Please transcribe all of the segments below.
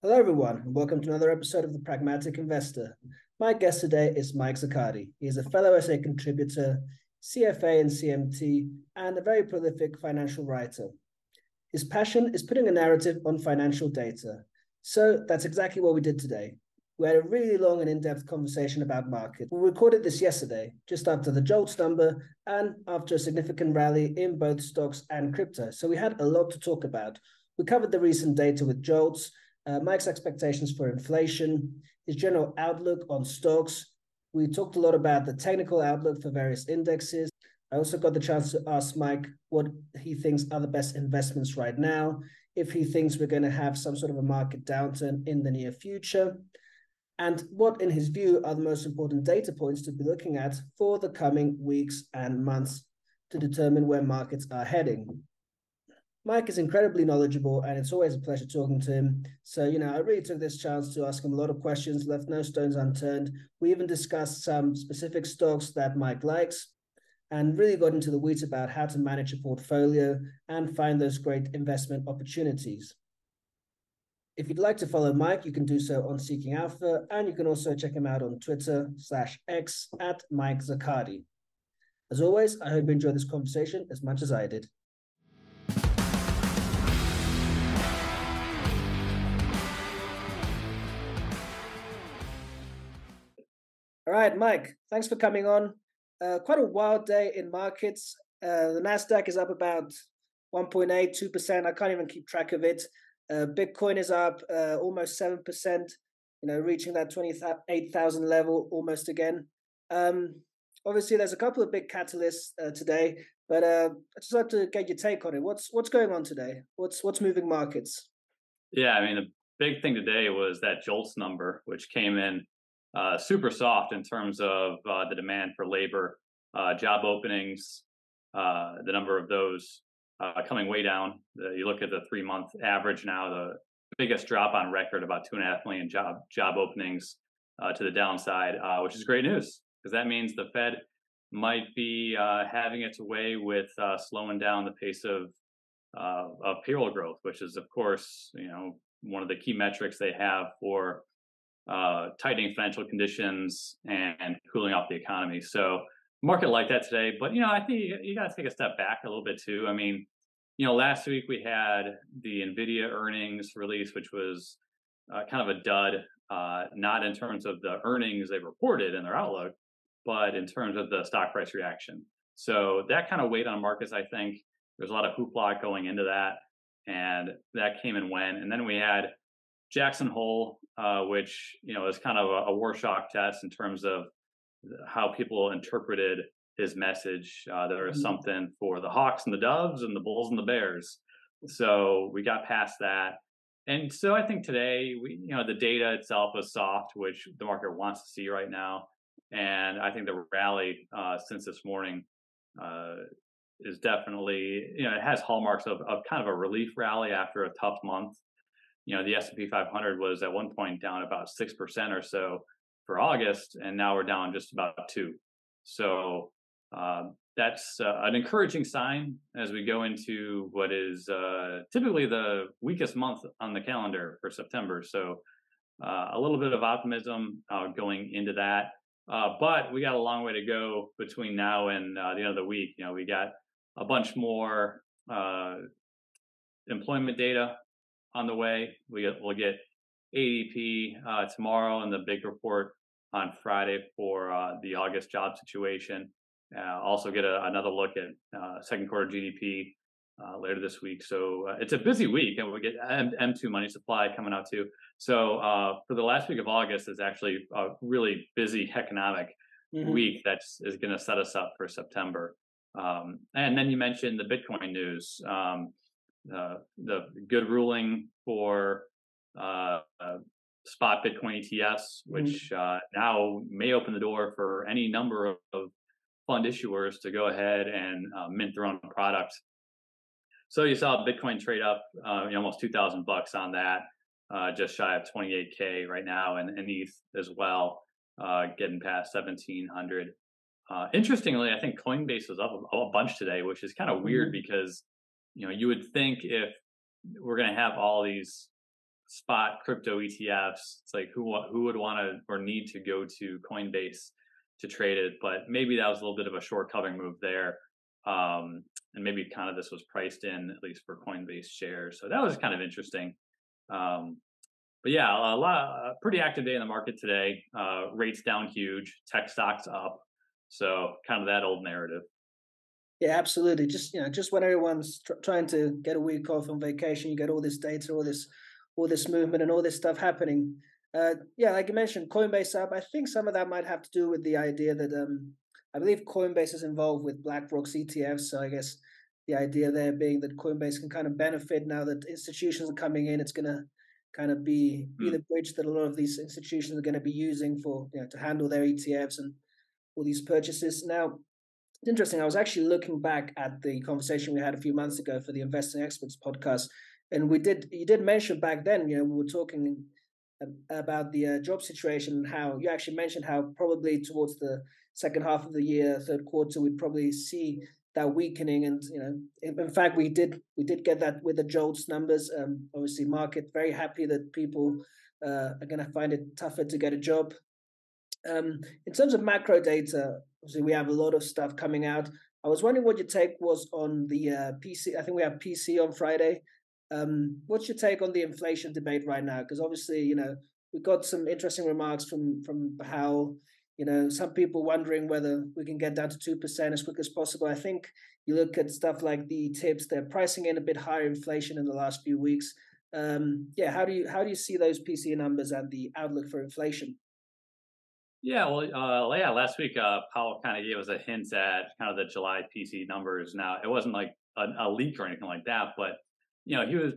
Hello, everyone, and welcome to another episode of The Pragmatic Investor. My guest today is Mike Zaccardi. He is a fellow SA contributor, CFA and CMT, and a very prolific financial writer. His passion is putting a narrative on financial data. So that's exactly what we did today. We had a really long and in depth conversation about markets. We recorded this yesterday, just after the JOLTS number and after a significant rally in both stocks and crypto. So we had a lot to talk about. We covered the recent data with JOLTS uh, Mike's expectations for inflation, his general outlook on stocks. We talked a lot about the technical outlook for various indexes. I also got the chance to ask Mike what he thinks are the best investments right now, if he thinks we're going to have some sort of a market downturn in the near future, and what, in his view, are the most important data points to be looking at for the coming weeks and months to determine where markets are heading. Mike is incredibly knowledgeable, and it's always a pleasure talking to him. So, you know, I really took this chance to ask him a lot of questions, left no stones unturned. We even discussed some specific stocks that Mike likes and really got into the weeds about how to manage a portfolio and find those great investment opportunities. If you'd like to follow Mike, you can do so on Seeking Alpha, and you can also check him out on Twitter slash X at Mike Zaccardi. As always, I hope you enjoyed this conversation as much as I did. All right, Mike, thanks for coming on. Uh, quite a wild day in markets. Uh, the Nasdaq is up about 1.8, 2%. I can't even keep track of it. Uh, Bitcoin is up uh, almost 7%, you know, reaching that 28,000 level almost again. Um, obviously, there's a couple of big catalysts uh, today, but uh, I just like to get your take on it. What's what's going on today? What's what's moving markets? Yeah, I mean, the big thing today was that JOLTS number, which came in uh, super soft in terms of uh, the demand for labor, uh, job openings, uh, the number of those uh, coming way down. you look at the three month average now, the biggest drop on record, about two and a half million job job openings to the downside, which is great news because that means the Fed might be having its way with slowing down the pace of of payroll growth, which is of course you know one of the key metrics they have for uh, tightening financial conditions and, and, cooling off the economy. So market like that today, but you know, I think you, you got to take a step back a little bit too. I mean, you know, last week we had the Nvidia earnings release, which was uh, kind of a dud, uh, not in terms of the earnings they reported and their outlook, but in terms of the stock price reaction. So that kind of weighed on markets. I think there's a lot of hoopla going into that, and that came and went. And then we had Jackson Hole, uh, which you know is kind of a, a shock test in terms of how people interpreted his message. Uh, there was mm-hmm. something for the Hawks and the Doves and the Bulls and the Bears. So we got past that. And so I think today, we, you know, the data itself is soft, which the market wants to see right now. And I think the rally uh, since this morning uh, is definitely, you know, it has hallmarks of, of kind of a relief rally after a tough month you know the S&P 500 was at one point down about 6% or so for August and now we're down just about 2. So uh, that's uh, an encouraging sign as we go into what is uh, typically the weakest month on the calendar for September. So uh, a little bit of optimism uh, going into that. Uh, but we got a long way to go between now and the end of the week. You know, we got a bunch more employment data on the way. We get, we'll get ADP uh, tomorrow and the big report on Friday for uh, the August job situation. Uh, also get a, another look at uh, second quarter GDP uh, later this week. So uh, it's a busy week, and we get M- M2 money supply coming out too. So for the last week of August is actually a really busy economic mm-hmm. week that is going to set us up for September. Um, and then you mentioned the Bitcoin news. Um, uh, the good ruling for uh, uh, spot Bitcoin ETFs, mm-hmm. which mm-hmm. now may open the door for any number of, fund issuers to go ahead and uh, mint their own product. So you saw Bitcoin trade up uh, almost two thousand bucks on that, just shy of twenty eight k right now, and, and ETH as well, getting past seventeen hundred. interestingly, I think Coinbase was up a, a bunch today, which is kind of weird mm-hmm. because you know, you would think if we're going to have all these spot crypto ETFs. It's like who who would want to or need to go to Coinbase to trade it, but maybe that was a little bit of a short covering move there. Um, and maybe kind of this was priced in at least for Coinbase shares. So that was kind of interesting. Um, but yeah, a lot, a pretty active day in the market today. Uh, rates down huge, tech stocks up. So kind of that old narrative. Yeah, absolutely. Just you know, just when everyone's tr- trying to get a week off on vacation, you get all this data, all this, all this movement, and all this stuff happening. Uh, yeah, like you mentioned, Coinbase up. I think some of that might have to do with the idea that um, I believe Coinbase is involved with BlackRock's ETFs. So I guess the idea there being that Coinbase can kind of benefit now that institutions are coming in. It's going to kind of be be hmm. the bridge that a lot of these institutions are going to be using for you know to handle their ETFs and all these purchases. Now, it's interesting. I was actually looking back at the conversation we had a few months ago for the Investing Experts podcast, and we did you did mention back then. You know, we were talking about the uh, job situation and how you actually mentioned how probably towards the second half of the year, third quarter, we'd probably see that weakening. And you know, in, fact, we did we did get that with the JOLTS numbers. Um, obviously, market very happy that people uh, are going to find it tougher to get a job. Um, in terms of macro data, obviously we have a lot of stuff coming out. I was wondering what your take was on the uh, PC. I think we have PC on Friday. Um, what's your take on the inflation debate right now? Because obviously, you know, we got some interesting remarks from from how you know some people wondering whether we can get down to two percent as quick as possible. I think you look at stuff like the TIPS; they're pricing in a bit higher inflation in the last few weeks. Um, yeah, how do you how do you see those PC numbers and the outlook for inflation? Yeah, well, uh, yeah. Last week, uh, Powell kind of gave us a hint at kind of the July PC numbers. Now, it wasn't like a, a leak or anything like that, but you know, he was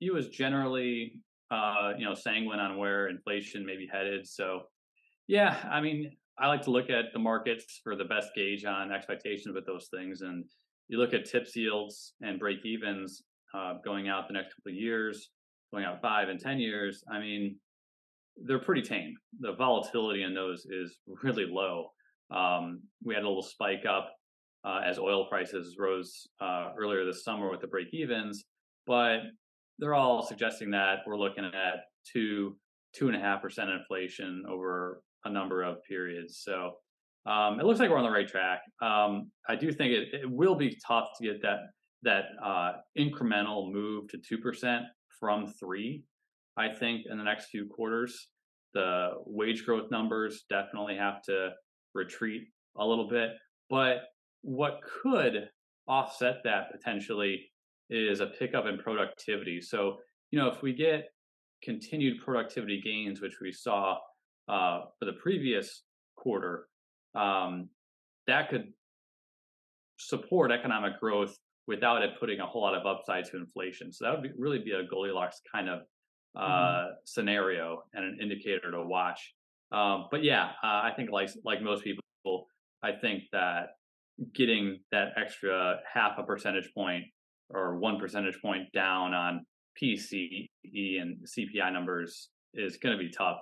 he was generally uh, you know sanguine on where inflation may be headed. So, yeah, I mean, I like to look at the markets for the best gauge on expectations with those things, and you look at TIPS yields and break evens uh, going out the next couple of years, going out five and ten years. I mean, they're pretty tame. The volatility in those is really low. Um, we had a little spike up uh, as oil prices rose uh, earlier this summer with the break evens, but they're all suggesting that we're looking at two two and a half percent inflation over a number of periods. So um, it looks like we're on the right track. Um, I do think it, it, will be tough to get that that uh, incremental move to two percent from three. I think in the next few quarters, the wage growth numbers definitely have to retreat a little bit. But what could offset that potentially is a pickup in productivity. So, you know, if we get continued productivity gains, which we saw uh, for the previous quarter, um, that could support economic growth without it putting a whole lot of upside to inflation. So that would be, really be a Goldilocks kind of uh, mm-hmm. scenario and an indicator to watch. Um, but yeah, uh, I think like like most people, I think that getting that extra half a percentage point or one percentage point down on PCE and CPI numbers is going to be tough.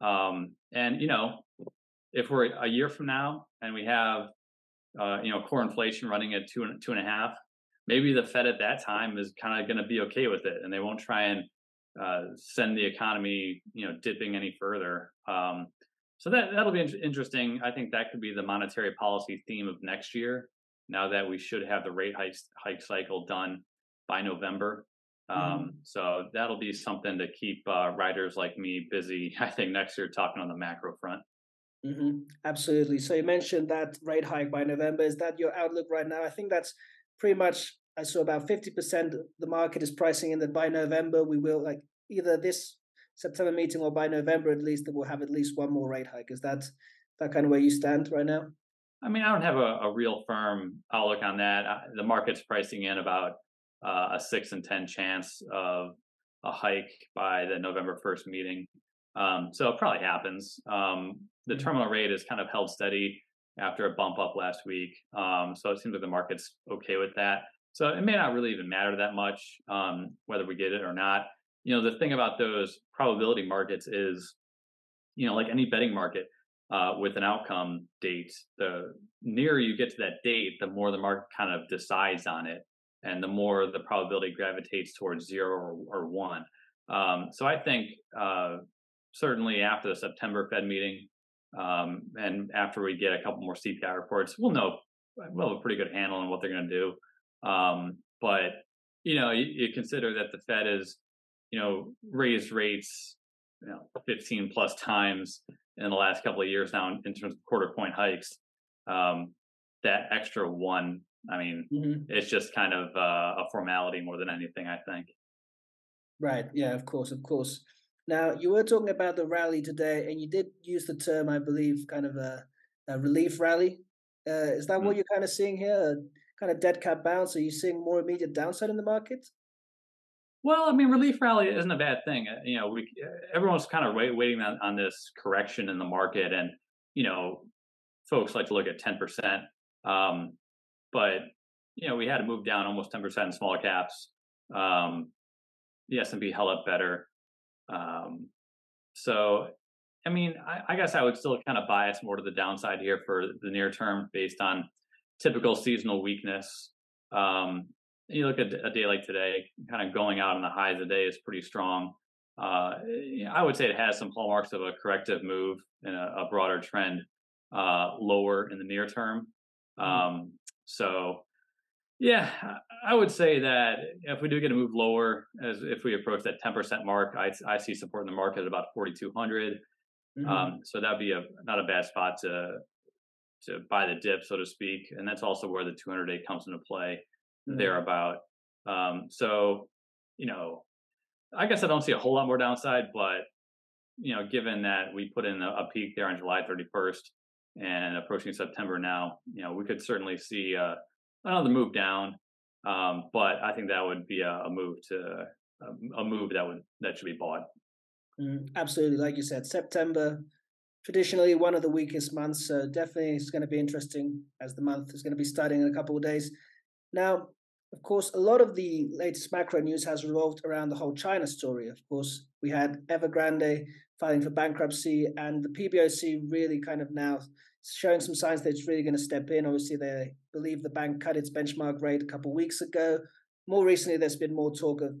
Um, and you know, if we're a year from now and we have uh, you know core inflation running at two and two and a half, maybe the Fed at that time is kind of going to be okay with it, and they won't try and uh, send the economy you know dipping any further. Um, so that that'll be interesting. I think that could be the monetary policy theme of next year now that we should have the rate hike, hike cycle done by November. Um, mm-hmm. So that'll be something to keep uh, writers like me busy, I think, next year talking on the macro front. Mm-hmm. Absolutely. So you mentioned that rate hike by November. Is that your outlook right now? I think that's pretty much, I saw about 50% the market is pricing in that by November we will, like either this September meeting or by November at least, that we'll have at least one more rate hike. Is that that kind of where you stand right now? I mean, I don't have a, a real firm outlook on that. the market's pricing in about uh, a six and 10 chance of a hike by the November 1st meeting. Um, so it probably happens. Um, the mm-hmm. terminal rate is kind of held steady after a bump up last week. Um, so it seems like the market's okay with that. So it may not really even matter that much um, whether we get it or not. You know, the thing about those probability markets is, you know, like any betting market, uh, with an outcome date, the nearer you get to that date, the more the market kind of decides on it, and the more the probability gravitates towards zero or, or one. Um, so I think uh, certainly after the September Fed meeting um, and after we get a couple more CPI reports, we'll know we'll have a pretty good handle on what they're going to do. Um, but you know, you, you, consider that the Fed has you know raised rates you know 15 plus times in the last couple of years now in, in terms of quarter point hikes. Um, that extra one, I mean, mm-hmm. it's just kind of uh, a formality more than anything, I think. Right. Yeah. Of course. Of course. Now you were talking about the rally today, and you did use the term, I believe, kind of a, a relief rally. Uh, is that mm-hmm. what you're kind of seeing here? Kind of dead cat bounce? Are you seeing more immediate downside in the market? Well, I mean, relief rally isn't a bad thing. Uh, you know, we everyone's kind of wait, waiting on, on this correction in the market, and you know, folks like to look at ten percent. Um, but you know, we had to move down almost ten percent in smaller caps. Um, the S and P held up better. Um, so, I mean, I, I guess I would still kind of bias more to the downside here for the near term, based on typical seasonal weakness. Um, you look at a day like today, kind of going out on the highs of the day is pretty strong. Uh, I would say it has some hallmarks of a corrective move and a, a broader trend uh, lower in the near term. Mm-hmm. Um, so, yeah, I would say that if we do get a move lower, as if we approach that 10% mark, I, I see support in the market at about 4,200. Mm-hmm. Um, so that'd be a not a bad spot to to buy the dip, so to speak. And that's also where the 200 day comes into play mm-hmm. thereabout. Um, so, you know, I guess I don't see a whole lot more downside, but you know, given that we put in a, a peak there on July 31st and approaching September now, you know, we could certainly see uh, another move down. Um, but I think that would be a, a move to a, a, move that would that should be bought. Mm, absolutely, like you said, September traditionally one of the weakest months, so definitely it's going to be interesting as the month is going to be starting in a couple of days. Now, of course, a lot of the latest macro news has revolved around the whole China story. Of course, we had Evergrande filing for bankruptcy, and the PBOC really kind of now showing some signs that it's really going to step in. Obviously, they believe the bank cut its benchmark rate a couple of weeks ago. More recently, there's been more talk of,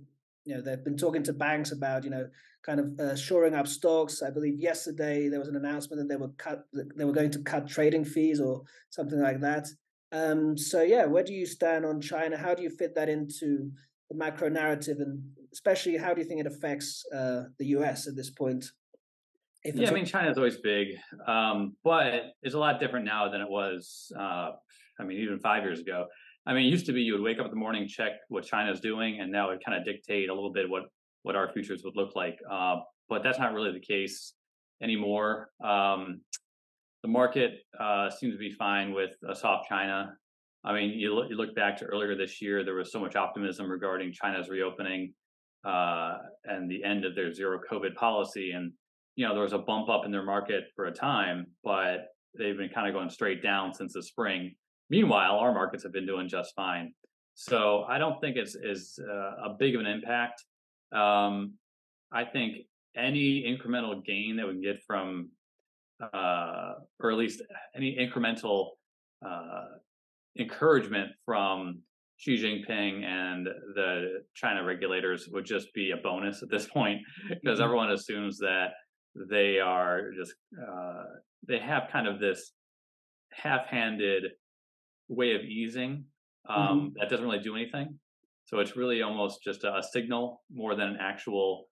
you know, they've been talking to banks about, you know, kind of uh, shoring up stocks. I believe yesterday there was an announcement that they were cut, they were going to cut trading fees or something like that. Um, so yeah, where do you stand on China? How do you fit that into the macro narrative, and especially how do you think it affects uh, the US at this point? yeah, I mean, China's always big, um, but it's a lot different now than it was. Uh, I mean, even five years ago. I mean, it used to be you would wake up in the morning, check what China's doing, and that would kind of dictate a little bit what what our futures would look like. Uh, but that's not really the case anymore. Um, the market uh, seems to be fine with a soft China. I mean, you look, you look back to earlier this year, there was so much optimism regarding China's reopening uh, and the end of their zero COVID policy. And, you know, there was a bump up in their market for a time, but they've been kind of going straight down since the spring. Meanwhile, our markets have been doing just fine. So I don't think it's is uh, a big of an impact. Um, I think any incremental gain that we can get from uh, or at least any incremental uh, encouragement from Xi Jinping and the China regulators would just be a bonus at this point because mm-hmm. everyone assumes that they are just uh, they have kind of this half-handed way of easing um, mm-hmm. that doesn't really do anything. So it's really almost just a, a signal more than an actual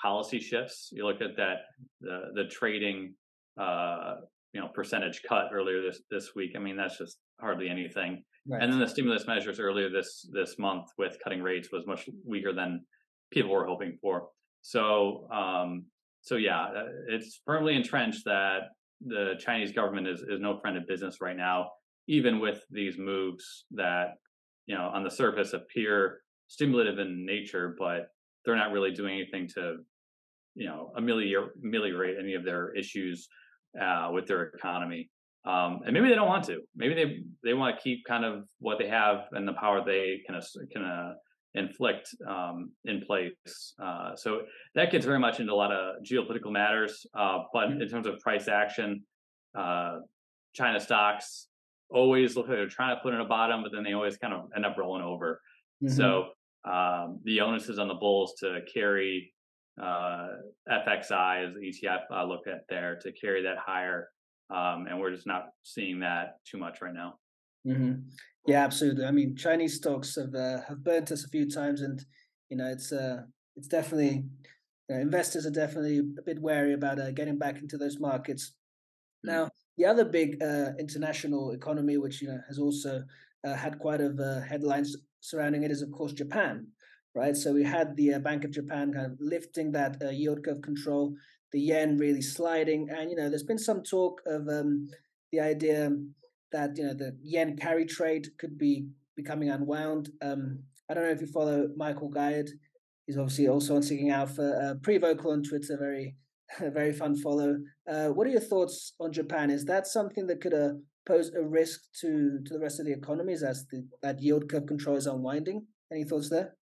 policy shifts. You look at that the the trading uh, you know percentage cut earlier this this week. I mean, that's just hardly anything. Right. And then the stimulus measures earlier this this month with cutting rates was much weaker than people were hoping for. So um, so yeah, uh, it's firmly entrenched that the Chinese government is is no friend of business right now, even with these moves that you know on the surface appear stimulative in nature, but they're not really doing anything to you know ameliorate, ameliorate any of their issues uh, with their economy. Um, and maybe they don't want to. Maybe they they want to keep kind of what they have and the power they can can uh, inflict um, in place. Uh, so that gets very much into a lot of geopolitical matters. Uh, but in terms of price action, uh, China stocks always look like they're trying to put in a bottom, but then they always kind of end up rolling over. Mm-hmm. So um, the onus is on the bulls to carry uh, FXI as the ETF I look at there to carry that higher. Um, and we're just not seeing that too much right now. Mm-hmm. Yeah, absolutely. I mean, Chinese stocks have uh, have burnt us a few times, and you know, it's uh, it's definitely you know, investors are definitely a bit wary about uh, getting back into those markets. Mm-hmm. Now, the other big uh, international economy, which you know has also uh, had quite of uh, headlines surrounding it, is of course Japan right? So we had the uh, Bank of Japan kind of lifting that uh, yield curve control, the yen really sliding, and you know there's been some talk of um, the idea that you know the yen carry trade could be becoming unwound. Um, I don't know if you follow Michael Gayed. He's obviously also on Seeking Alpha, uh, pretty vocal on Twitter, very very fun follow. Uh, what are your thoughts on Japan? Is that something that could uh, pose a risk to to the rest of the economies as the, that yield curve control is unwinding? Any thoughts there?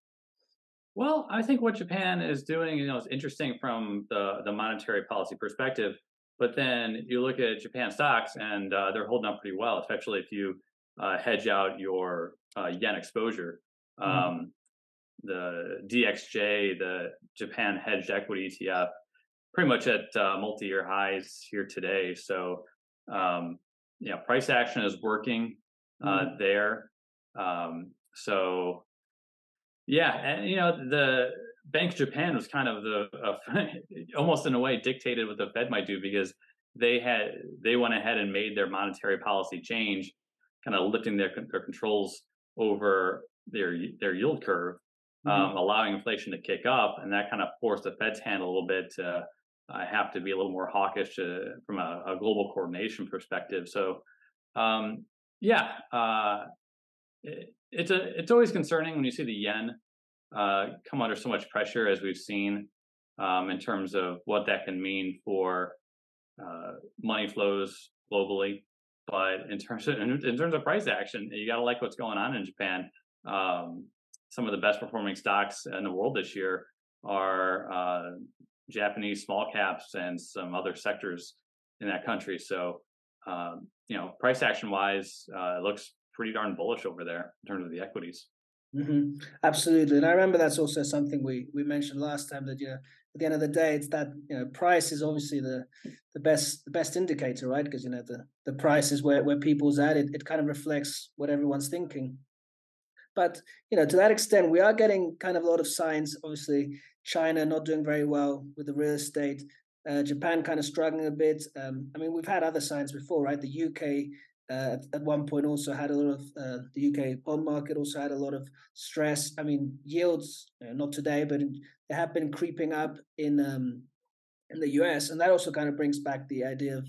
Well, I think what Japan is doing, you know, is interesting from the the monetary policy perspective. But then you look at Japan stocks, and uh, they're holding up pretty well, especially if you uh, hedge out your uh, yen exposure. Mm-hmm. Um, the DXJ, the Japan hedged equity ETF, pretty much at uh, multi-year highs here today. So, um, yeah, price action is working uh, mm-hmm. there. Um, so yeah, and you know the Bank of Japan was kind of the uh, almost in a way dictated what the Fed might do because they had they went ahead and made their monetary policy change, kind of lifting their their controls over their their yield curve, mm-hmm. um, allowing inflation to kick up, and that kind of forced the Fed's hand a little bit to uh, have to be a little more hawkish to, from a, a, global coordination perspective. So, um, yeah, uh, it's a it's always concerning when you see the yen uh, come under so much pressure as we've seen um, in terms of what that can mean for uh, money flows globally. But in terms of in, in terms of price action, you got to like what's going on in Japan. Um, some of the best performing stocks in the world this year are uh, Japanese small caps and some other sectors in that country. So, um, you know, price action wise, uh, it looks pretty darn bullish over there in terms of the equities. Mm-hmm. Absolutely, and I remember that's also something we we mentioned last time that you know at the end of the day it's that you know price is obviously the the best the best indicator, right? Because you know the the price is where where people's at. It it kind of reflects what everyone's thinking. But you know to that extent, we are getting kind of a lot of signs. Obviously, China not doing very well with the real estate. Uh, Japan kind of struggling a bit. Um, I mean, we've had other signs before, right? The UK uh, at one point also had a lot of uh, the UK bond market also had a lot of stress. I mean, yields uh, not today, but they have been creeping up in um, in the US, and that also kind of brings back the idea of,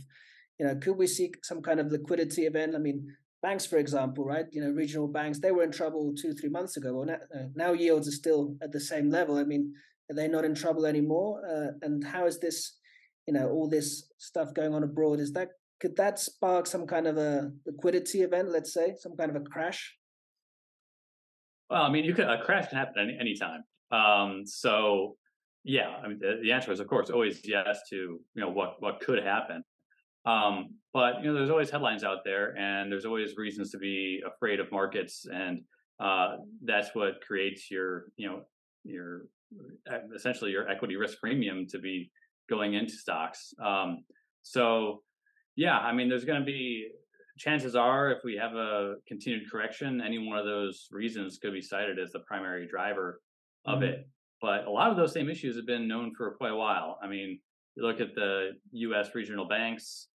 you know, could we see some kind of liquidity event? I mean, banks, for example, right? You know, regional banks they were in trouble two three months ago. Well, now, uh, now yields are still at the same level. I mean, are they not in trouble anymore? Uh, and how is this? You know, all this stuff going on abroad is that could that spark some kind of a liquidity event let's say some kind of a crash well i mean you could a crash can happen any time. um so yeah i mean the, the, answer is of course always yes to you know what what could happen um but you know there's always headlines out there and there's always reasons to be afraid of markets and uh that's what creates your you know your essentially your equity risk premium to be going into stocks um so yeah, I mean, there's going to be chances are if we have a continued correction, any one of those reasons could be cited as the primary driver of mm-hmm. it. But a lot of those same issues have been known for quite a while. I mean, you look at the U.S. regional banks.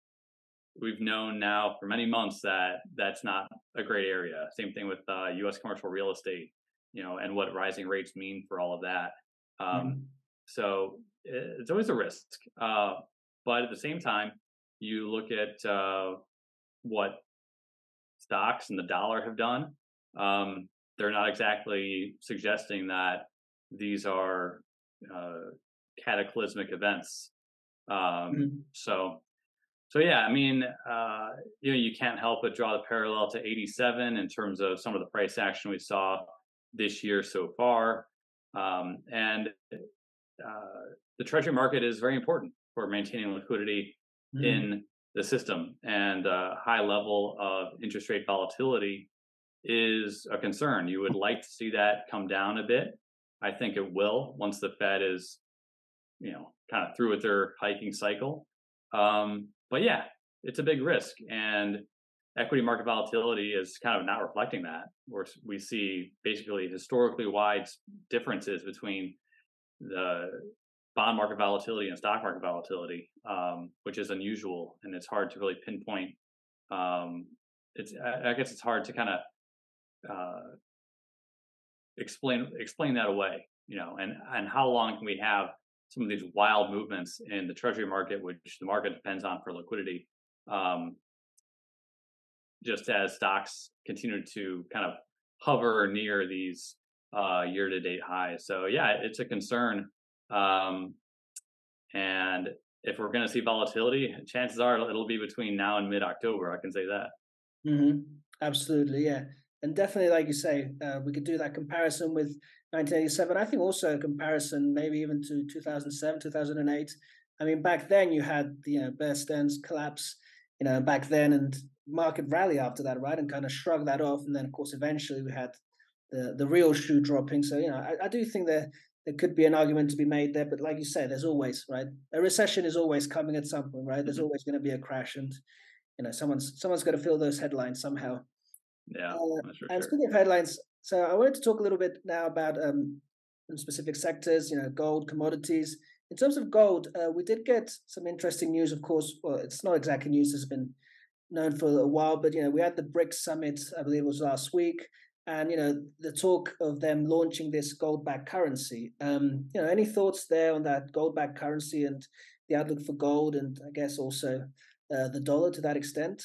We've known now for many months that that's not a great area. Same thing with uh, U.S. commercial real estate, you know, and what rising rates mean for all of that. Um, mm-hmm. So it's always a risk. Uh, but at the same time, you look at uh, what stocks and the dollar have done, um, they're not exactly suggesting that these are uh, cataclysmic events. Um, mm-hmm. So, so yeah, I mean, uh, you know, you can't help but draw the parallel to '87 in terms of some of the price action we saw this year so far, um, and uh, the treasury market is very important for maintaining liquidity mm-hmm. in the system, and a high level of interest rate volatility is a concern. You would like to see that come down a bit. I think it will once the Fed is you know, kind of through with their hiking cycle. Um, but yeah, it's a big risk, and equity market volatility is kind of not reflecting that. Where we see basically historically wide differences between the bond market volatility and stock market volatility, um, which is unusual, and it's hard to really pinpoint. Um, it's I guess it's hard to kind of uh, explain explain that away, you know, and and how long can we have some of these wild movements in the treasury market, which the market depends on for liquidity, um, just as stocks continue to kind of hover near these uh, year-to-date highs. So yeah, it's a concern. Um, and if we're going to see volatility, chances are it'll be between now and mid-October. I can say that. Mm-hmm. Absolutely, yeah, and definitely, like you say, uh, we could do that comparison with 1987. I think also a comparison, maybe even to 2007, 2008. I mean, back then you had the you know, Bear Stearns collapse, you know, back then, and market rally after that, right, and kind of shrug that off, and then of course eventually we had the the real shoe dropping. So you know, I, I do think that there could be an argument to be made there, but like you say, there's always right a recession is always coming at some point, right? There's mm-hmm. always going to be a crash, and you know, someone's someone's got to fill those headlines somehow. Yeah, uh, and sure. speaking of headlines, so I wanted to talk a little bit now about um, specific sectors, you know, gold, commodities. In terms of gold, uh, we did get some interesting news. Of course, well, it's not exactly news; it's been known for a while. But you know, we had the BRICS summit, I believe it was last week, and you know, the talk of them launching this gold-backed currency. Um, you know, any thoughts there on that gold-backed currency and the outlook for gold, and I guess also uh, the dollar to that extent?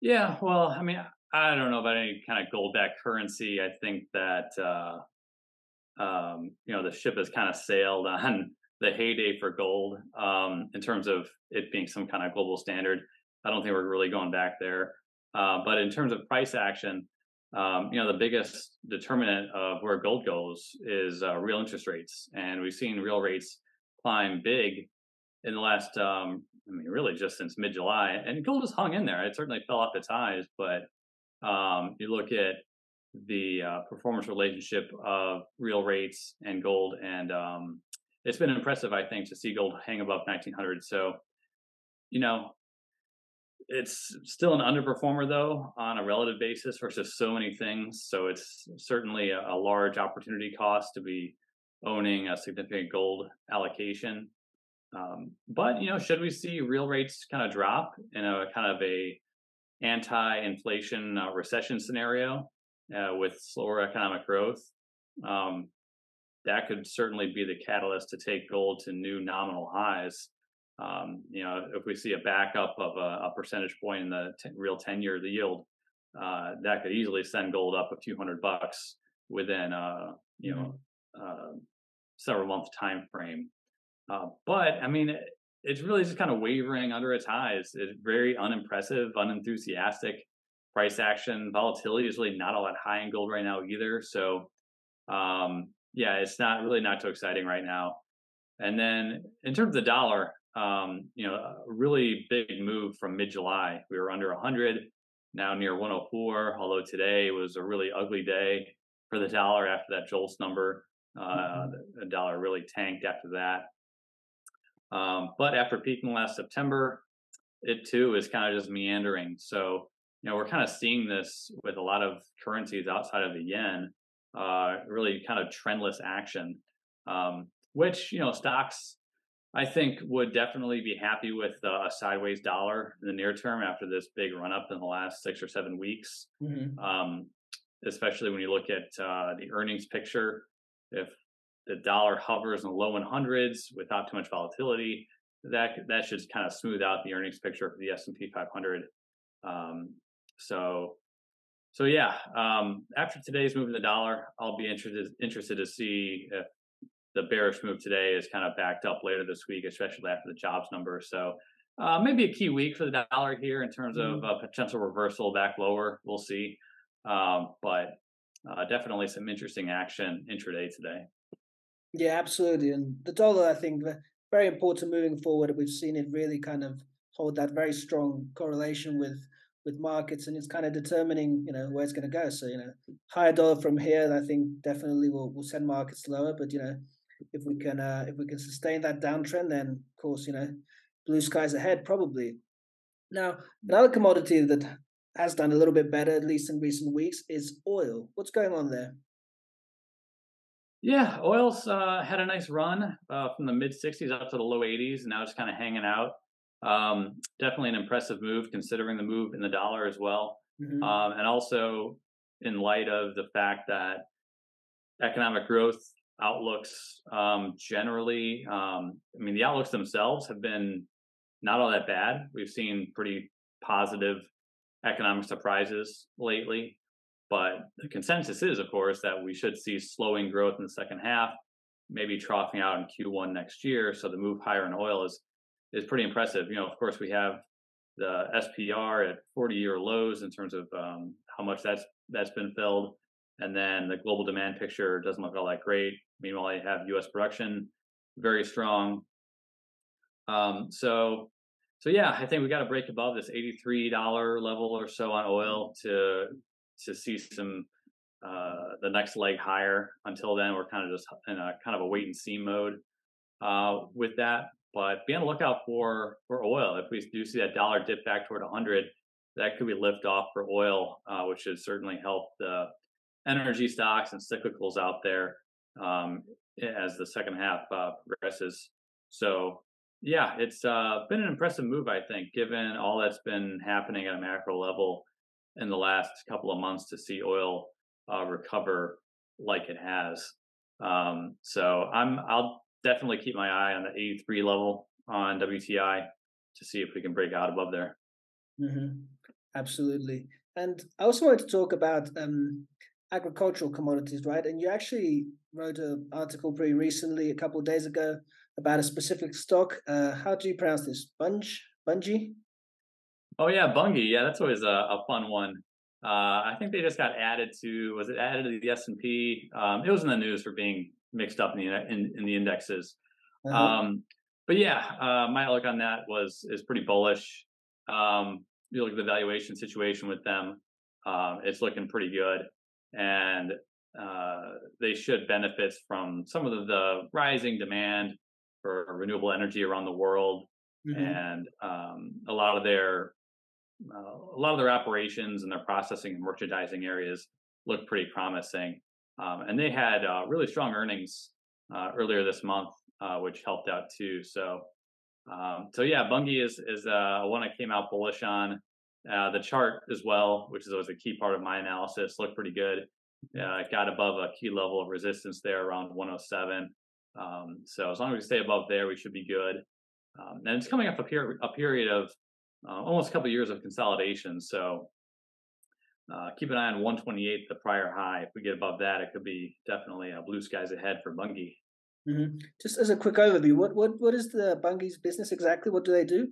Yeah, well, I mean, I don't know about any kind of gold backed currency. I think that uh, um, you know the ship has kind of sailed on the heyday for gold um, in terms of it being some kind of global standard. I don't think we're really going back there. Uh, but in terms of price action, um, you know the biggest determinant of where gold goes is uh, real interest rates, and we've seen real rates climb big in the last um, I mean, really just since mid July. And gold has hung in there. It certainly fell off its highs, but um, you look at the uh, performance relationship of real rates and gold, and um, it's been impressive, I think, to see gold hang above 1900. So, you know, it's still an underperformer though on a relative basis versus so many things. So it's certainly a, a large opportunity cost to be owning a significant gold allocation. Um, but you know, should we see real rates kind of drop in a kind of a anti-inflation uh, recession scenario uh, with slower economic growth, um, that could certainly be the catalyst to take gold to new nominal highs. Um, you know, if we see a backup of a, a percentage point in the t- real ten-year the yield, uh, that could easily send gold up a few hundred bucks within, a you know, mm-hmm. uh, several month time frame. Uh, but I mean, it's really just kind of wavering under its highs. It's very unimpressive, unenthusiastic price action. Volatility is really not all that high in gold right now either. So, um, yeah, it's not really not too exciting right now. And then in terms of the dollar, um, you know, a really big move from mid July. We were under 100, now near 104. Although today was a really ugly day for the dollar after that JOLTS number. Uh, mm-hmm. The dollar really tanked after that. Um, but after peaking last September, it too is kind of just meandering. So, you know, we're kind of seeing this with a lot of currencies outside of the yen, uh, really kind of trendless action, um, which, you know, stocks, I think, would definitely be happy with uh, a sideways dollar in the near term after this big run up in the last six or seven weeks. Mm-hmm. Um, especially when you look at uh, the earnings picture. If the dollar hovers in the low 100s without too much volatility, that that should kind of smooth out the earnings picture for the S&P 500. Um, so so yeah, um, after today's move in the dollar, I'll be interested interested to see if the bearish move today is kind of backed up later this week, especially after the jobs number. So uh, maybe a key week for the dollar here in terms of mm-hmm. a potential reversal back lower. We'll see, um, but uh, definitely some interesting action intraday today. Yeah, absolutely. And the dollar, I think, very important moving forward. We've seen it really kind of hold that very strong correlation with with markets, and it's kind of determining, you know, where it's going to go. So, you know, higher dollar from here, I think definitely will will send markets lower. But you know, if we can uh, if we can sustain that downtrend, then of course you know blue skies ahead probably. Now another commodity that has done a little bit better, at least in recent weeks, is oil. What's going on there? Yeah, oil's uh, had a nice run uh, from the mid 60s up to the low 80s, and now it's kind of hanging out. Um, definitely an impressive move considering the move in the dollar as well. Mm-hmm. Um, and also in light of the fact that economic growth outlooks um, generally, um, I mean, the outlooks themselves have been not all that bad. We've seen pretty positive economic surprises lately. But the consensus is, of course, that we should see slowing growth in the second half, maybe troughing out in Q1 next year. So the move higher in oil is is pretty impressive. You know, of course, we have the SPR at 40 year lows in terms of um, how much that's that's been filled, and then the global demand picture doesn't look all that great. Meanwhile, you have U.S. production very strong. Um, so, so yeah, I think we got to break above this $83 level or so on oil to to see some uh, the next leg higher. Until then, we're kind of just in a kind of a wait and see mode uh, with that. But be on the lookout for for oil. If we do see that dollar dip back toward 100, that could be lift off for oil, uh, which should certainly help the energy stocks and cyclicals out there um, as the second half uh, progresses. So yeah, it's uh, been an impressive move, I think, given all that's been happening at a macro level in the last couple of months to see oil uh, recover like it has. Um, so I'm I'll definitely keep my eye on the 83 level on WTI to see if we can break out above there. Mm-hmm. Absolutely. And I also wanted to talk about um, agricultural commodities, right? And you actually wrote an article pretty recently, a couple of days ago, about a specific stock. Uh, how do you pronounce this? Bunge? Bungie? Oh yeah, Bunge. Yeah, that's always a, a fun one. Uh, I think they just got added to. Was it added to the S and P? Um, it was in the news for being mixed up in the in, in the indexes. Uh-huh. Um, but yeah, uh, my outlook on that was is pretty bullish. Um, you look at the valuation situation with them; um, it's looking pretty good, and uh, they should benefit from some of the, the, rising demand for renewable energy around the world, mm-hmm. and um, a lot of their a lot of their operations and their processing and merchandising areas look pretty promising. Um, and they had uh, really strong earnings uh, earlier this month, uh, which helped out too. So, um, so yeah, Bunge is is uh, one I came out bullish on. Uh, the chart as well, which is always a key part of my analysis, looked pretty good. Uh, it got above a key level of resistance there around 107. Um, so as long as we stay above there, we should be good. Um, and it's coming up a, per- a period of uh, almost a couple of years of consolidation. So uh, keep an eye on 128, the prior high. If we get above that, it could be definitely uh, blue skies ahead for Bunge. Mm-hmm. Just as a quick overview, what what what is the Bunge's business exactly? What do they do?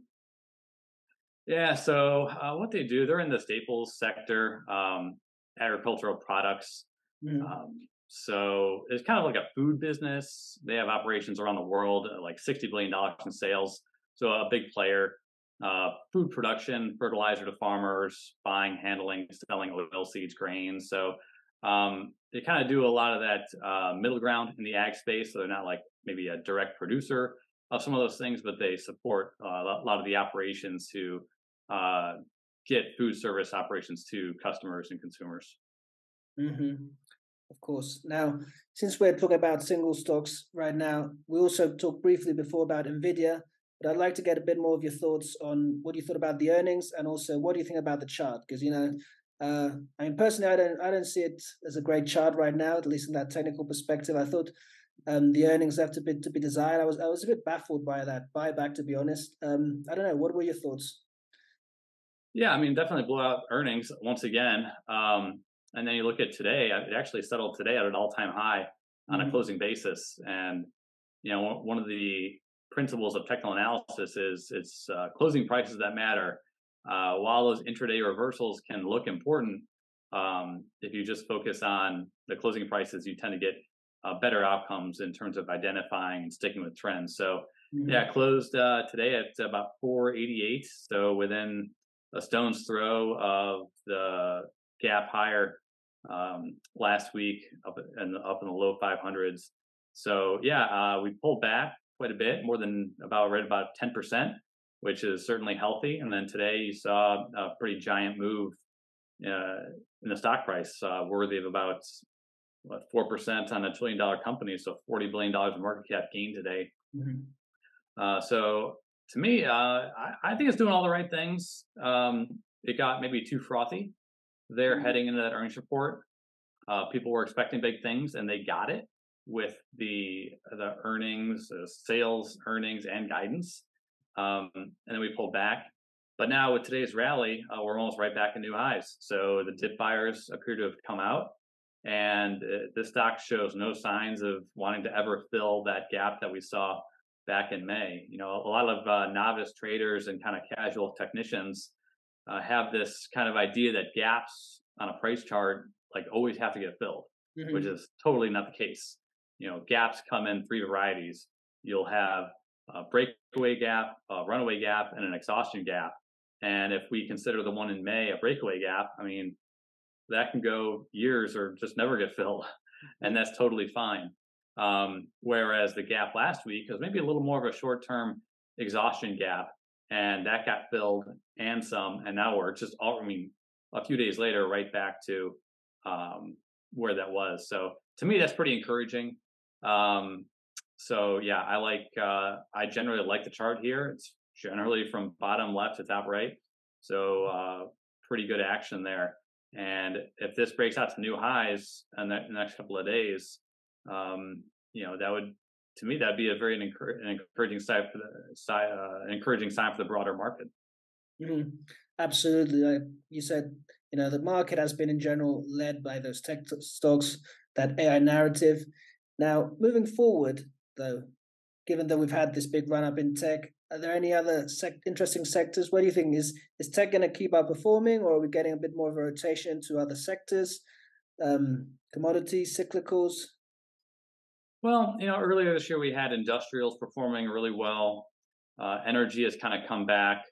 Yeah, so uh, what they do, they're in the staples sector, um, agricultural products. Mm-hmm. Um, so it's kind of like a food business. They have operations around the world, like sixty billion dollars in sales. So a big player uh, food production, fertilizer to farmers, buying, handling, selling oil seeds, grains. So um, they kind of do a lot of that uh, middle ground in the ag space. So they're not like maybe a direct producer of some of those things, but they support uh, a lot of the operations to uh, get food service operations to customers and consumers. Mm-hmm. Of course. Now, since we're talking about single stocks right now, we also talked briefly before about NVIDIA but I'd like to get a bit more of your thoughts on what you thought about the earnings and also what do you think about the chart? Because you know, uh, I mean, personally, I don't I don't see it as a great chart right now, at least in that technical perspective. I thought um, the earnings left a bit to be desired. I was I was a bit baffled by that buyback, to be honest. Um, I don't know. What were your thoughts? Yeah, I mean, definitely blew out earnings once again. Um, and then you look at today; it actually settled today at an all-time high on mm-hmm. a closing basis. And you know, one of the principles of technical analysis is it's uh, closing prices that matter. Uh, while those intraday reversals can look important, um, if you just focus on the closing prices, you tend to get uh, better outcomes in terms of identifying and sticking with trends. So, mm-hmm. yeah, closed uh, today at about 488. So within a stone's throw of the gap higher um, last week up in, up in the low 500s. So yeah, uh, we pulled back quite a bit, more than about right about ten percent, which is certainly healthy. And then today you saw a pretty giant move uh, in the stock price, uh, worthy of about what four percent on a trillion dollar company, so forty billion dollars in market cap gain today. Mm-hmm. Uh, so to me, uh, I, I, think it's doing all the right things. Um, it got maybe too frothy there mm-hmm. heading into that earnings report. Uh, people were expecting big things, and they got it with the the earnings, uh, sales, earnings, and guidance. Um, and then we pulled back. But now with today's rally, uh, we're almost right back in new highs. So the dip buyers appear to have come out, and uh, the stock shows no signs of wanting to ever fill that gap that we saw back in May. You know, a lot of uh, novice traders and kind of casual technicians uh, have this kind of idea that gaps on a price chart like always have to get filled, mm-hmm. which is totally not the case. You know, gaps come in three varieties. You'll have a breakaway gap, a runaway gap, and an exhaustion gap. And if we consider the one in May a breakaway gap, I mean, that can go years or just never get filled. And that's totally fine. Um, whereas the gap last week was maybe a little more of a short term exhaustion gap. And that got filled and some. And now we're just all, I mean, a few days later, right back to um, where that was. So to me, that's pretty encouraging. Um, so yeah, I like, uh, I generally like the chart here. It's generally from bottom left to top right. So, uh, pretty good action there. And if this breaks out to new highs in the next couple of days, um, you know, that would, to me, that'd be a very encouraging sign for the uh, encouraging sign for the broader market. Mm-hmm. Absolutely, like you said, you know, the market has been in general led by those tech stocks, that AI narrative. Now, moving forward, though, given that we've had this big run up in tech, are there any other sec- interesting sectors? What do you think? Is is tech going to keep outperforming, or are we getting a bit more of a rotation to other sectors, um, commodities, cyclicals? Well, you know, earlier this year we had industrials performing really well. Uh, energy has kind of come back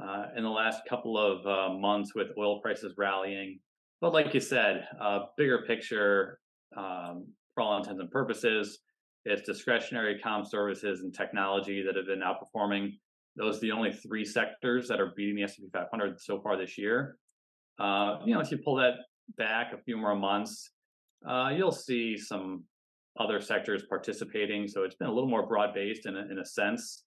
uh, in the last couple of uh, months with oil prices rallying. But like you said, uh, bigger picture, um, for all intents and purposes, it's discretionary com services and technology that have been outperforming. Those are the only three sectors that are beating the S&P 500 so far this year. Uh, you know, if you pull that back a few more months, uh, you'll see some other sectors participating. So it's been a little more broad based in a, in a sense.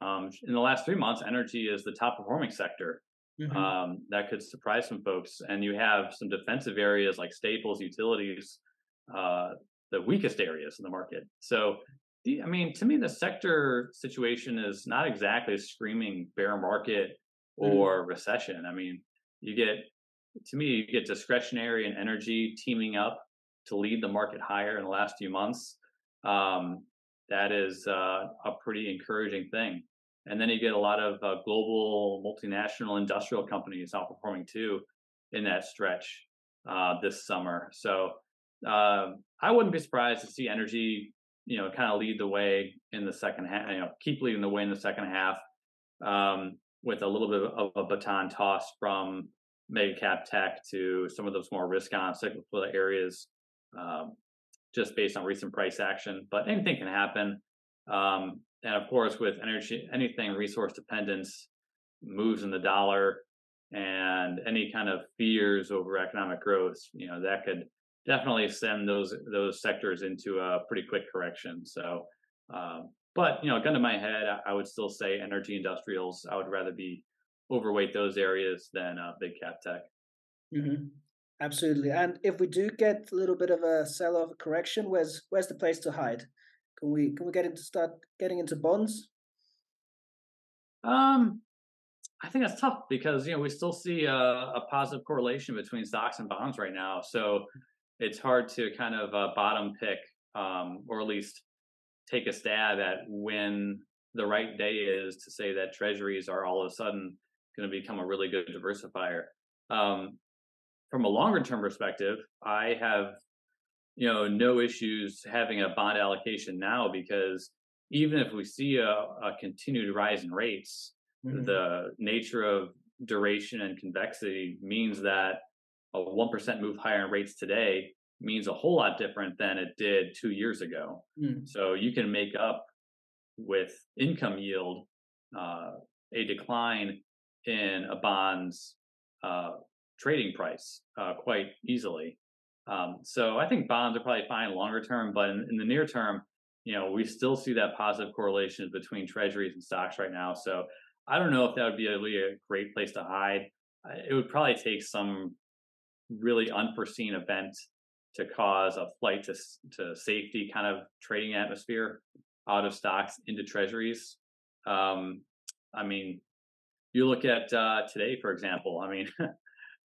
Um, in the last three months, energy is the top performing sector. Mm-hmm. Um, that could surprise some folks. And you have some defensive areas like staples, utilities, uh, the weakest areas in the market. So, I mean, to me, the sector situation is not exactly a screaming bear market mm-hmm. or mm-hmm. recession. I mean, you get, to me, you get discretionary and energy teaming up to lead the market higher in the last few months. Um, that is uh, a pretty encouraging thing. And then you get a lot of uh, global multinational industrial companies outperforming too in that stretch uh, this summer. So uh, I wouldn't be surprised to see energy, you know, kind of lead the way in the second half, you know, keep leading the way in the second half um, with a little bit of a baton toss from mega cap tech to some of those more risk on cyclical areas, um, just based on recent price action. But anything can happen. Um, and of course, with energy, anything resource dependence moves in the dollar and any kind of fears over economic growth, you know, that could definitely send those those sectors into a pretty quick correction. So, um, but you know, gun to my head, I, I, would still say energy industrials. I would rather be overweight those areas than uh, big cap tech. Mm-hmm. Absolutely. And if we do get a little bit of a sell off correction, where's where's the place to hide? Can we can we get into start getting into bonds? Um, I think that's tough because you know we still see a, a positive correlation between stocks and bonds right now. So it's hard to kind of uh, bottom pick um, or at least take a stab at when the right day is to say that treasuries are all of a sudden going to become a really good diversifier. Um, from a longer term perspective, I have you know no issues having a bond allocation now because even if we see a, a continued rise in rates, mm-hmm. the nature of duration and convexity means that a 1% move higher in rates today means a whole lot different than it did two years ago. Mm. So you can make up with income yield uh, a decline in a bond's uh, trading price uh, quite easily. Um, so I think bonds are probably fine longer term, but in, in, the near term, you know, we still see that positive correlation between treasuries and stocks right now. So I don't know if that would be a, really a great place to hide. It would probably take some really unforeseen event to cause a flight to to safety kind of trading atmosphere out of stocks into treasuries. Um, I mean, you look at uh, today, for example. I mean,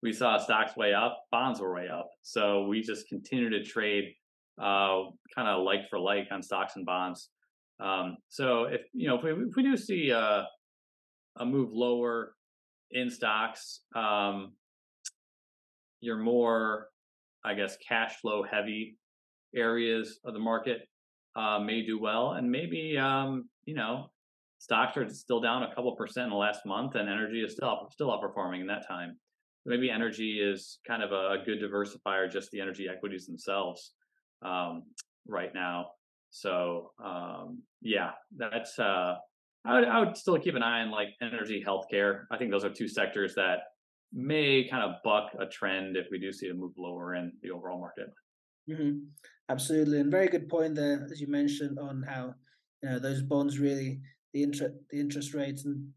we saw stocks way up, bonds were way up, so we just continue to trade uh, kind of like for like on stocks and bonds. Um, so if you know if we, if we do see a, a move lower in stocks, um, you're more I guess, cash flow heavy areas of the market uh, may do well. And maybe, um, you know, stocks are still down a couple percent in the last month and energy is still, still outperforming in that time. Maybe energy is kind of a, good diversifier, just the energy equities themselves um, right now. So, um, yeah, that's, uh, I would, I would still keep an eye on like energy, healthcare. I think those are two sectors that may kind of buck a trend if we do see a move lower in the overall market. Mm-hmm. Absolutely, and very good point there, as you mentioned, on how you know those bonds really the interest the interest rates and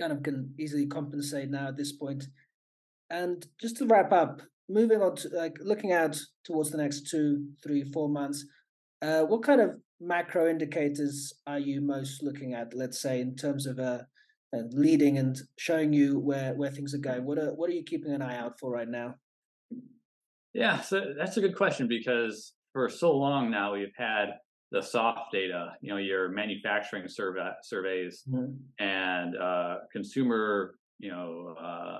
kind of can easily compensate now at this point. And just to wrap up, moving on to like looking out towards the next two, three, four months, uh, what kind of macro indicators are you most looking at? Let's say in terms of a and leading and showing you where where things are going. What are what are you keeping an eye out for right now? Yeah, so that's a good question because for so long now we've had the soft data, you know, your manufacturing survey, surveys mm-hmm. and uh, consumer, you know, uh,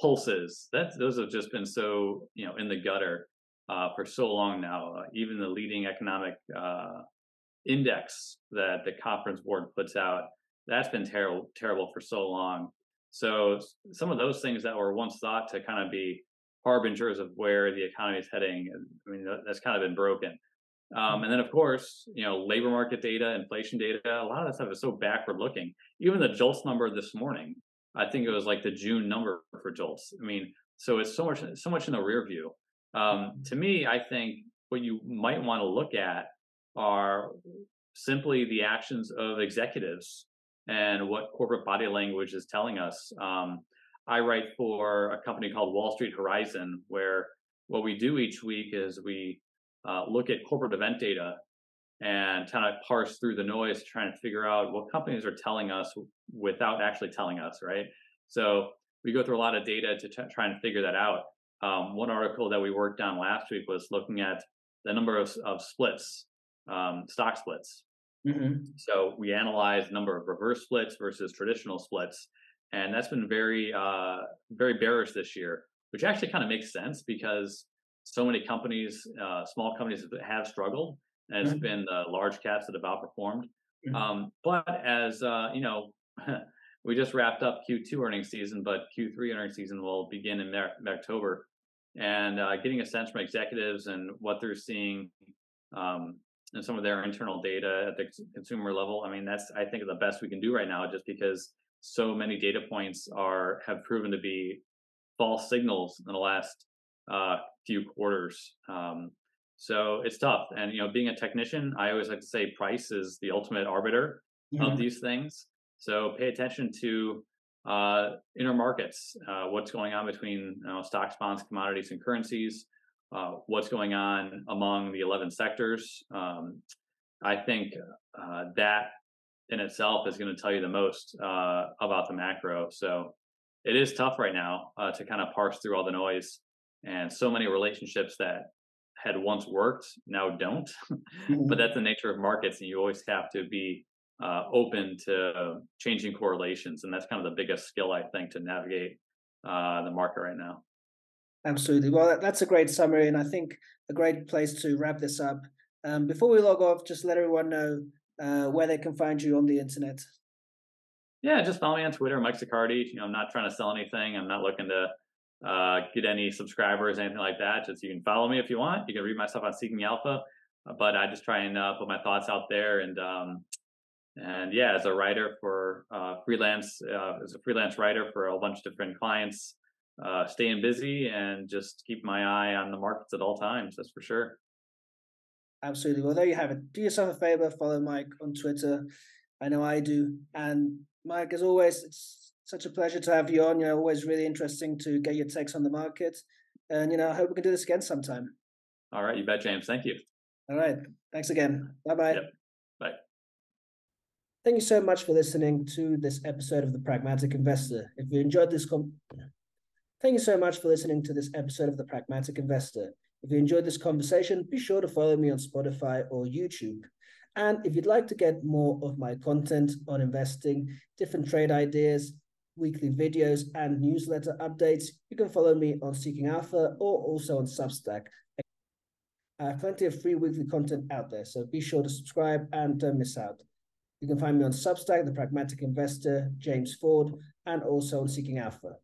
pulses. That those have just been so you know in the gutter uh, for so long now. Uh, even the leading economic uh, index that the conference board puts out that's been terrible terrible for so long. So some of those things that were once thought to kind of be harbingers of where the economy is heading, I mean that's kind of been broken. Um, and then of course, you know, labor market data, inflation data, a lot of that stuff is so backward looking. Even the JOLTS number this morning, I think it was like the June number for JOLTS. I mean, so it's so much so much in the rear view. Um, to me, I think what you might want to look at are simply the actions of executives and what corporate body language is telling us. Um, I write for a company called Wall Street Horizon, where what we do each week is we uh, look at corporate event data and kind of parse through the noise, trying to figure out what companies are telling us without actually telling us, right? So we go through a lot of data to t- try and figure that out. Um, one article that we worked on last week was looking at the number of, of splits, um, stock splits. Mm-hmm. So we analyzed number of reverse splits versus traditional splits, and that's been very uh, very bearish this year, which actually kind of makes sense because so many companies, uh, small companies, have struggled, and it's mm-hmm. been the large caps that have outperformed. Mm-hmm. Um, but as uh, you know. we just wrapped up Q2 earnings season, but Q3 earnings season will begin in October. And uh, getting a sense from executives and what they're seeing um, and some of their internal data at the consumer level. I mean, that's I think the best we can do right now, just because so many data points are have proven to be false signals in the last uh, few quarters. Um, so it's tough. And you know, being a technician, I always like to say price is the ultimate arbiter mm-hmm. of these things. So pay attention to uh, inner markets, uh, what's going on between you know, stocks, bonds, commodities, and currencies. Uh, what's going on among the 11 sectors. Um, I think uh, that in itself is going to tell you the most uh, about the macro. So it is tough right now uh, to kind of parse through all the noise and so many relationships that had once worked now don't. Mm-hmm. but that's the nature of markets, and you always have to be uh, open to changing correlations, and that's kind of the biggest skill I think to navigate the market right now. Absolutely. Well, that's a great summary, and I think a great place to wrap this up. Um, before we log off, just let everyone know uh, where they can find you on the internet. Yeah, just follow me on Twitter, Mike Zaccardi. You know, I'm not trying to sell anything. I'm not looking to uh, get any subscribers, anything like that. Just you can follow me if you want. You can read my stuff on Seeking Alpha, uh, but I just try and uh, put my thoughts out there and um, and yeah, as a writer for uh, freelance, uh, as a freelance writer for a bunch of different clients, uh, staying busy and just keep my eye on the markets at all times. That's for sure. Absolutely. Well, there you have it. Do yourself a favor, follow Mike on Twitter. I know I do. And Mike, as always, it's such a pleasure to have you on. You're always really interesting to get your takes on the market. And, you know, I hope we can do this again sometime. All right. You bet, James. Thank you. All right. Thanks again. Bye bye. Yep. Bye. Thank you so much for listening to this episode of The Pragmatic Investor. If you enjoyed this, com- thank you so much for listening to this episode of The Pragmatic Investor. If you enjoyed this conversation, be sure to follow me on Spotify or YouTube. And if you'd like to get more of my content on investing, different trade ideas, weekly videos, and newsletter updates, you can follow me on Seeking Alpha or also on Substack. I have plenty of free weekly content out there, so be sure to subscribe and don't miss out. You can find me on Substack, The Pragmatic Investor, James Foord, and also on Seeking Alpha.